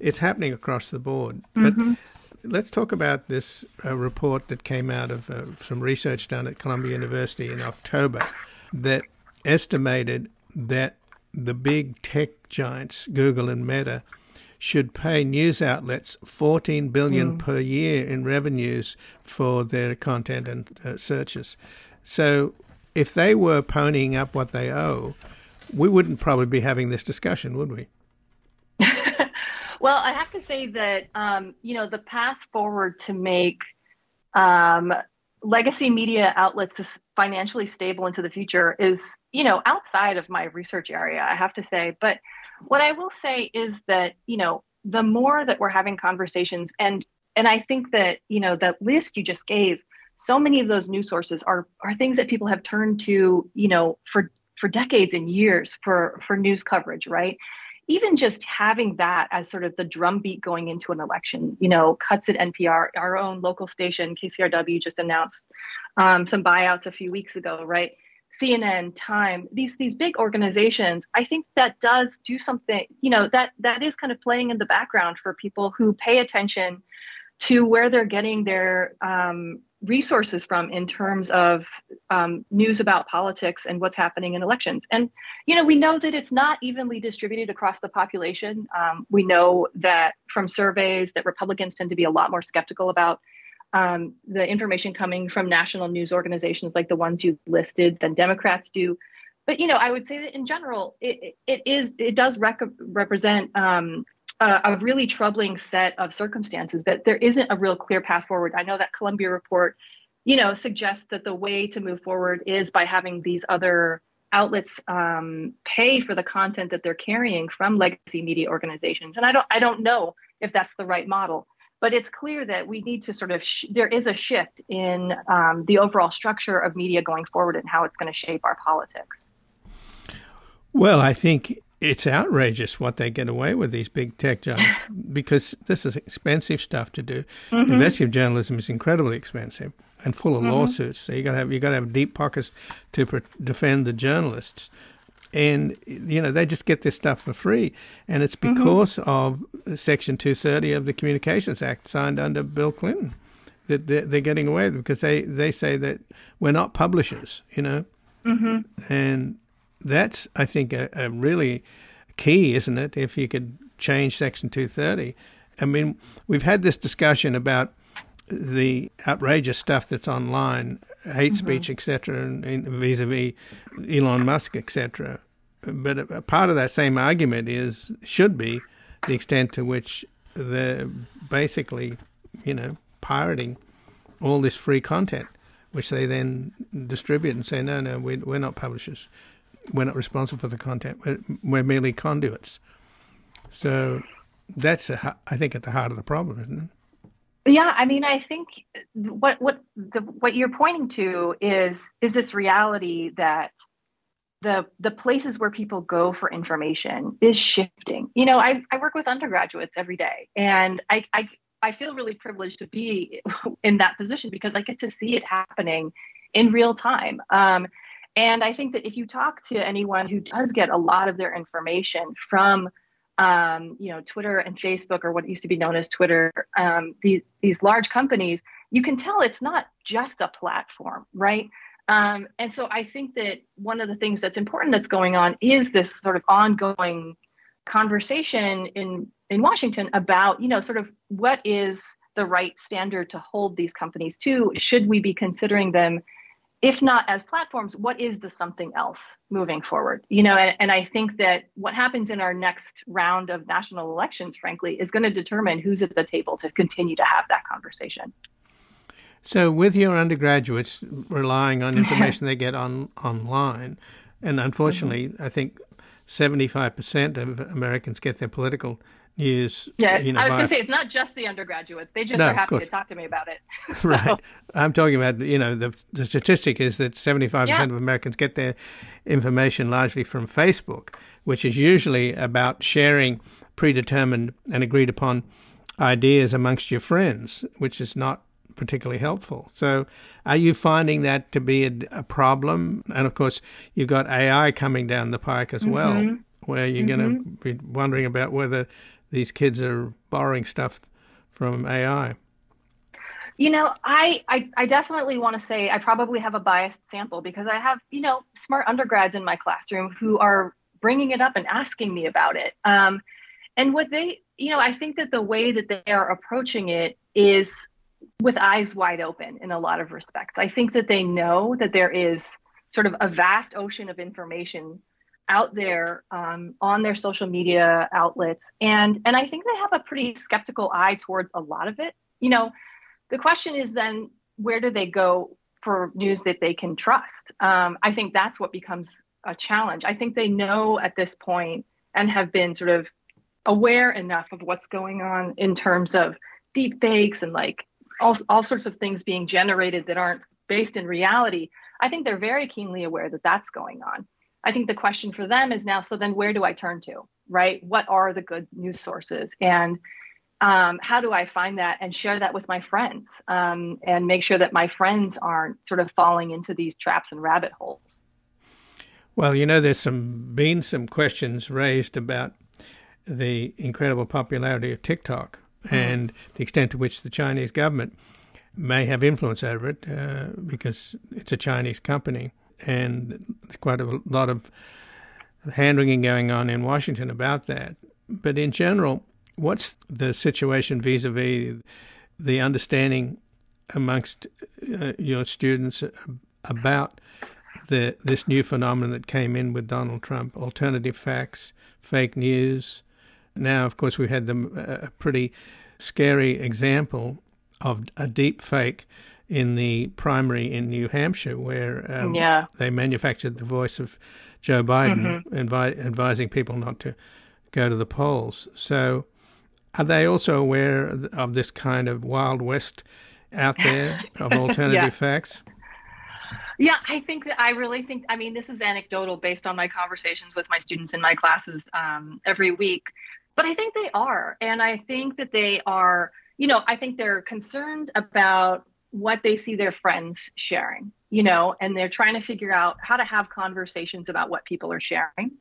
it's happening across the board. Mm-hmm. But let's talk about this uh, report that came out of uh, some research done at Columbia University in October that estimated that the big tech giants, Google and Meta, should pay news outlets 14 billion mm. per year in revenues for their content and uh, searches. So if they were ponying up what they owe, we wouldn't probably be having this discussion, would we? well, I have to say that um, you know the path forward to make um, legacy media outlets financially stable into the future is you know outside of my research area. I have to say, but what I will say is that, you know, the more that we're having conversations and and I think that, you know, that list you just gave, so many of those news sources are are things that people have turned to, you know, for for decades and years for for news coverage, right? Even just having that as sort of the drumbeat going into an election, you know, cuts at NPR, our own local station, KCRW, just announced um, some buyouts a few weeks ago, right? CNN, Time, these these big organizations, I think that does do something, you know, that that is kind of playing in the background for people who pay attention to where they're getting their um, resources from in terms of um, news about politics and what's happening in elections. And you know, we know that it's not evenly distributed across the population. Um, we know that from surveys that Republicans tend to be a lot more skeptical about um, the information coming from national news organizations like the ones you listed than Democrats do. But you know, I would say that in general, it, it is it does rec- represent um, a, a, really troubling set of circumstances that there isn't a real clear path forward. I know that Columbia report, you know, suggests that the way to move forward is by having these other outlets um, pay for the content that they're carrying from legacy media organizations, and I don't I don't know if that's the right model but it's clear that we need to sort of sh- there is a shift in um, the overall structure of media going forward and how it's going to shape our politics. Well, I think it's outrageous what they get away with these big tech giants because this is expensive stuff to do. Mm-hmm. Investigative journalism is incredibly expensive and full of mm-hmm. lawsuits. So you got to have you got to have deep pockets to pre- defend the journalists and you know they just get this stuff for free and it's mm-hmm. because mm-hmm. of section 230 of the communications act signed under bill clinton that they're, they're getting away with because they, they say that we're not publishers you know mm-hmm. and that's i think a, a really key isn't it if you could change section 230 i mean we've had this discussion about the outrageous stuff that's online hate mm-hmm. speech, etc., and, and vis-a-vis Elon Musk, etc. But a, a part of that same argument is should be the extent to which they're basically, you know, pirating all this free content, which they then distribute and say, no, no, we're, we're not publishers. We're not responsible for the content. We're, we're merely conduits. So that's, a, I think, at the heart of the problem, isn't it? Yeah, I mean, I think what what the, what you're pointing to is is this reality that the the places where people go for information is shifting. You know, I I work with undergraduates every day, and I I I feel really privileged to be in that position because I get to see it happening in real time. Um, and I think that if you talk to anyone who does get a lot of their information from um, you know, Twitter and Facebook, or what used to be known as Twitter, um, these these large companies, you can tell it's not just a platform, right? Um, and so I think that one of the things that's important that's going on is this sort of ongoing conversation in in Washington about, you know, sort of what is the right standard to hold these companies to? Should we be considering them if not as platforms, what is the something else moving forward? You know, and, and, I think that what happens in our next round of national elections, frankly, is going to determine who's at the table to continue to have that conversation. So, with your undergraduates relying on information they get on online, and unfortunately, mm-hmm. I think 75% of Americans get their political news. Yeah, you know, I was going to say it's not just the undergraduates; they just no, are happy to talk to me about it. so. Right. I'm talking about you know the the statistic is that 75 percent of Americans get their information largely from Facebook, which is usually about sharing predetermined and agreed upon ideas amongst your friends, which is not particularly helpful. So, are you finding that to be a, a problem? And of course, you've got AI coming down the pike as well, mm-hmm. where you're mm-hmm. going to be wondering about whether these kids are borrowing stuff from AI? You know, I, I, I definitely want to say I probably have a biased sample because I have, you know, smart undergrads in my classroom who are bringing it up and asking me about it. Um, and what they, you know, I think that the way that they are approaching it is with eyes wide open in a lot of respects. I think that they know that there is sort of a vast ocean of information out there um, on their social media outlets. And and i think they have a pretty skeptical eye towards a lot of it. You know the question is then where do they go for news that they can trust? Um, i think that's what becomes a challenge. I think they know at this point and have been sort of aware enough of what's going on in terms of deep fakes and like all, all sorts of things being generated that aren't based in reality i think they're very keenly aware that that's going on I think the question for them is now so then where do I turn to, right? What are the good news sources? And um, how do I find that and share that with my friends um, and make sure that my friends aren't sort of falling into these traps and rabbit holes? Well, you know, there's some been some questions raised about the incredible popularity of TikTok mm-hmm. and the extent to which the Chinese government may have influence over it uh, because it's a Chinese company and there's quite a lot of hand wringing going on in Washington about that. But in general, what's the situation vis a vis the understanding amongst uh, your students about the this new phenomenon that came in with Donald Trump, alternative facts, fake news. Now, of course, we had the, a pretty scary example of a deep fake in the primary in New Hampshire, where um, yeah. they manufactured the voice of Joe Biden, mm-hmm. advising people not to go to the polls. So, are they also aware of this kind of Wild West out there of alternative yeah. facts? Yeah, I think that I really think, I mean, this is anecdotal based on my conversations with my students in my classes um, every week, but I think they are. And I think that they are, you know, I think they're concerned about what they see their friends sharing, you know, and they're trying to figure out how to have conversations about what people are sharing.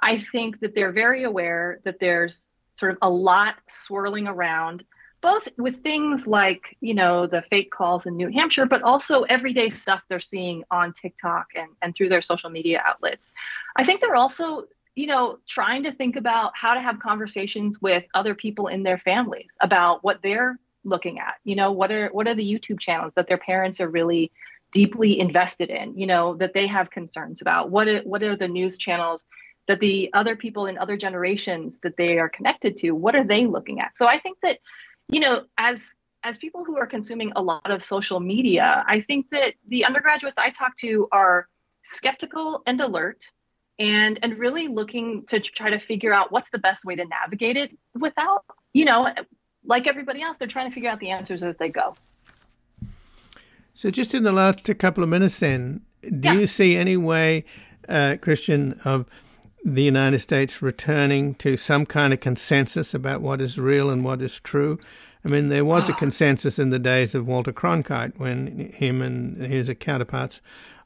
I think that they're very aware that there's sort of a lot swirling around, both with things like, you know, the fake calls in New Hampshire, but also everyday stuff they're seeing on TikTok and, and through their social media outlets. I think they're also you know, trying to think about how to have conversations with other people in their families about what they're looking at you know what are what are the youtube channels that their parents are really deeply invested in you know that they have concerns about what are, what are the news channels that the other people in other generations that they are connected to what are they looking at? So i think that you know as as people who are consuming a lot of social media i think that the undergraduates i talk to are skeptical and alert and and really looking to try to figure out what's the best way to navigate it without you know like everybody else, they're trying to figure out the answers as they go. So, just in the last couple of minutes, then, do yeah. you see any way, uh, Christian, of the United States returning to some kind of consensus about what is real and what is true? I mean, there was a consensus in the days of Walter Cronkite when him and his counterparts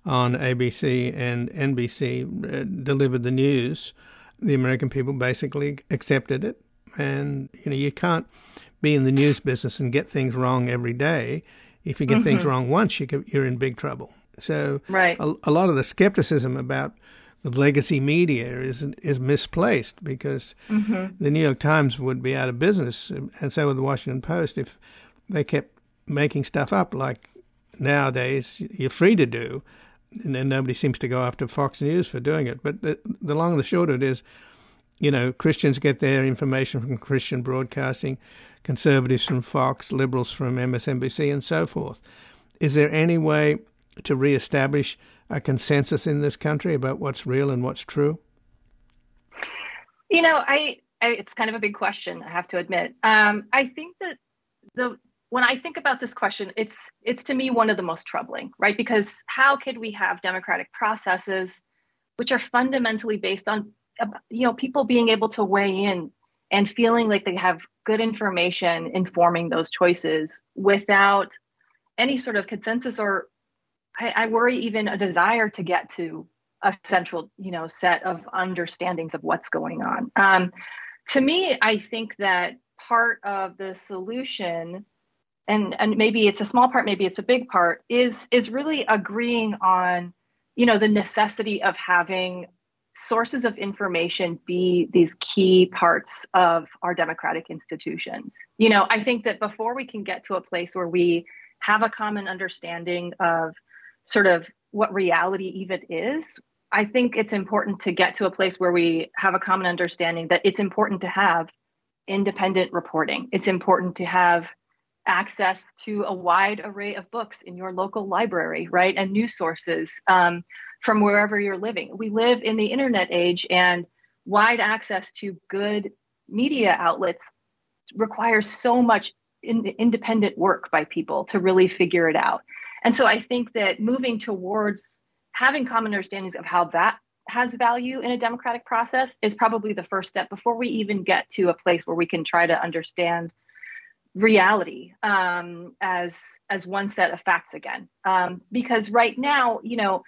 on ABC and NBC uh, delivered the news. The American people basically accepted it, and you know you can't be in the news business and get things wrong every day. If you get mm-hmm. things wrong once, you are in big trouble. So right. a, a, lot of the skepticism about the legacy media is is misplaced because mm-hmm. the New York Times would be out of business, and so would the Washington Post if they kept making stuff up like nowadays you're free to do. And nobody seems to go after Fox News for doing it. But the, the long and the short of it is, you know, Christians get their information from Christian broadcasting, conservatives from Fox, liberals from MSNBC, and so forth. Is there any way to reestablish a consensus in this country about what's real and what's true? You know, I, I it's kind of a big question. I have to admit. Um, I think that the when I think about this question, it's it's to me one of the most troubling, right? Because how could we have democratic processes which are fundamentally based on you know people being able to weigh in and feeling like they have good information informing those choices without any sort of consensus or I, I worry even a desire to get to a central you know set of understandings of what's going on um, to me i think that part of the solution and and maybe it's a small part maybe it's a big part is is really agreeing on you know the necessity of having sources of information be these key parts of our democratic institutions. You know i think that before we can get to a place where we have a common understanding of sort of what reality even is i think it's important to get to a place where we have a common understanding that it's important to have independent reporting. It's important to have access to a wide array of books in your local library, right? And news sources um, from wherever you're living. We live in the internet age, and wide access to good media outlets requires so much in, independent work by people to really figure it out. And so I think that moving towards having common understandings of how that has value in a democratic process is probably the first step before we even get to a place where we can try to understand reality um, as as one set of facts again. Um, because right now, you know,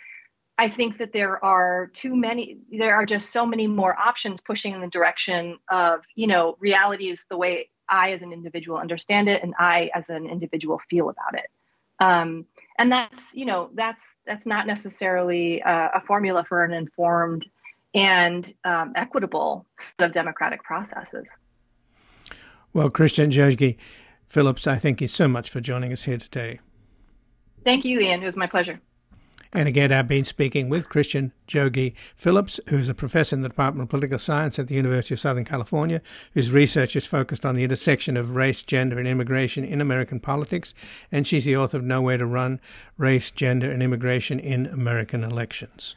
I think that there are too many. There are just so many more options pushing in the direction of you know reality is the way I as an individual understand it, and I as an individual feel about it. Um, and that's you know that's that's not necessarily a, a formula for an informed and um, equitable set of democratic processes. Well, Christian Dyogi Phillips, I thank you so much for joining us here today. Thank you, Ian. It was my pleasure. And again, I've been speaking with Christian Dyogi Phillips, who is a professor in the Department of Political Science at the University of Southern California, whose research is focused on the intersection of race, gender, and immigration in American politics. And she's the author of Nowhere to Run Race, Gender, and Immigration in American Elections.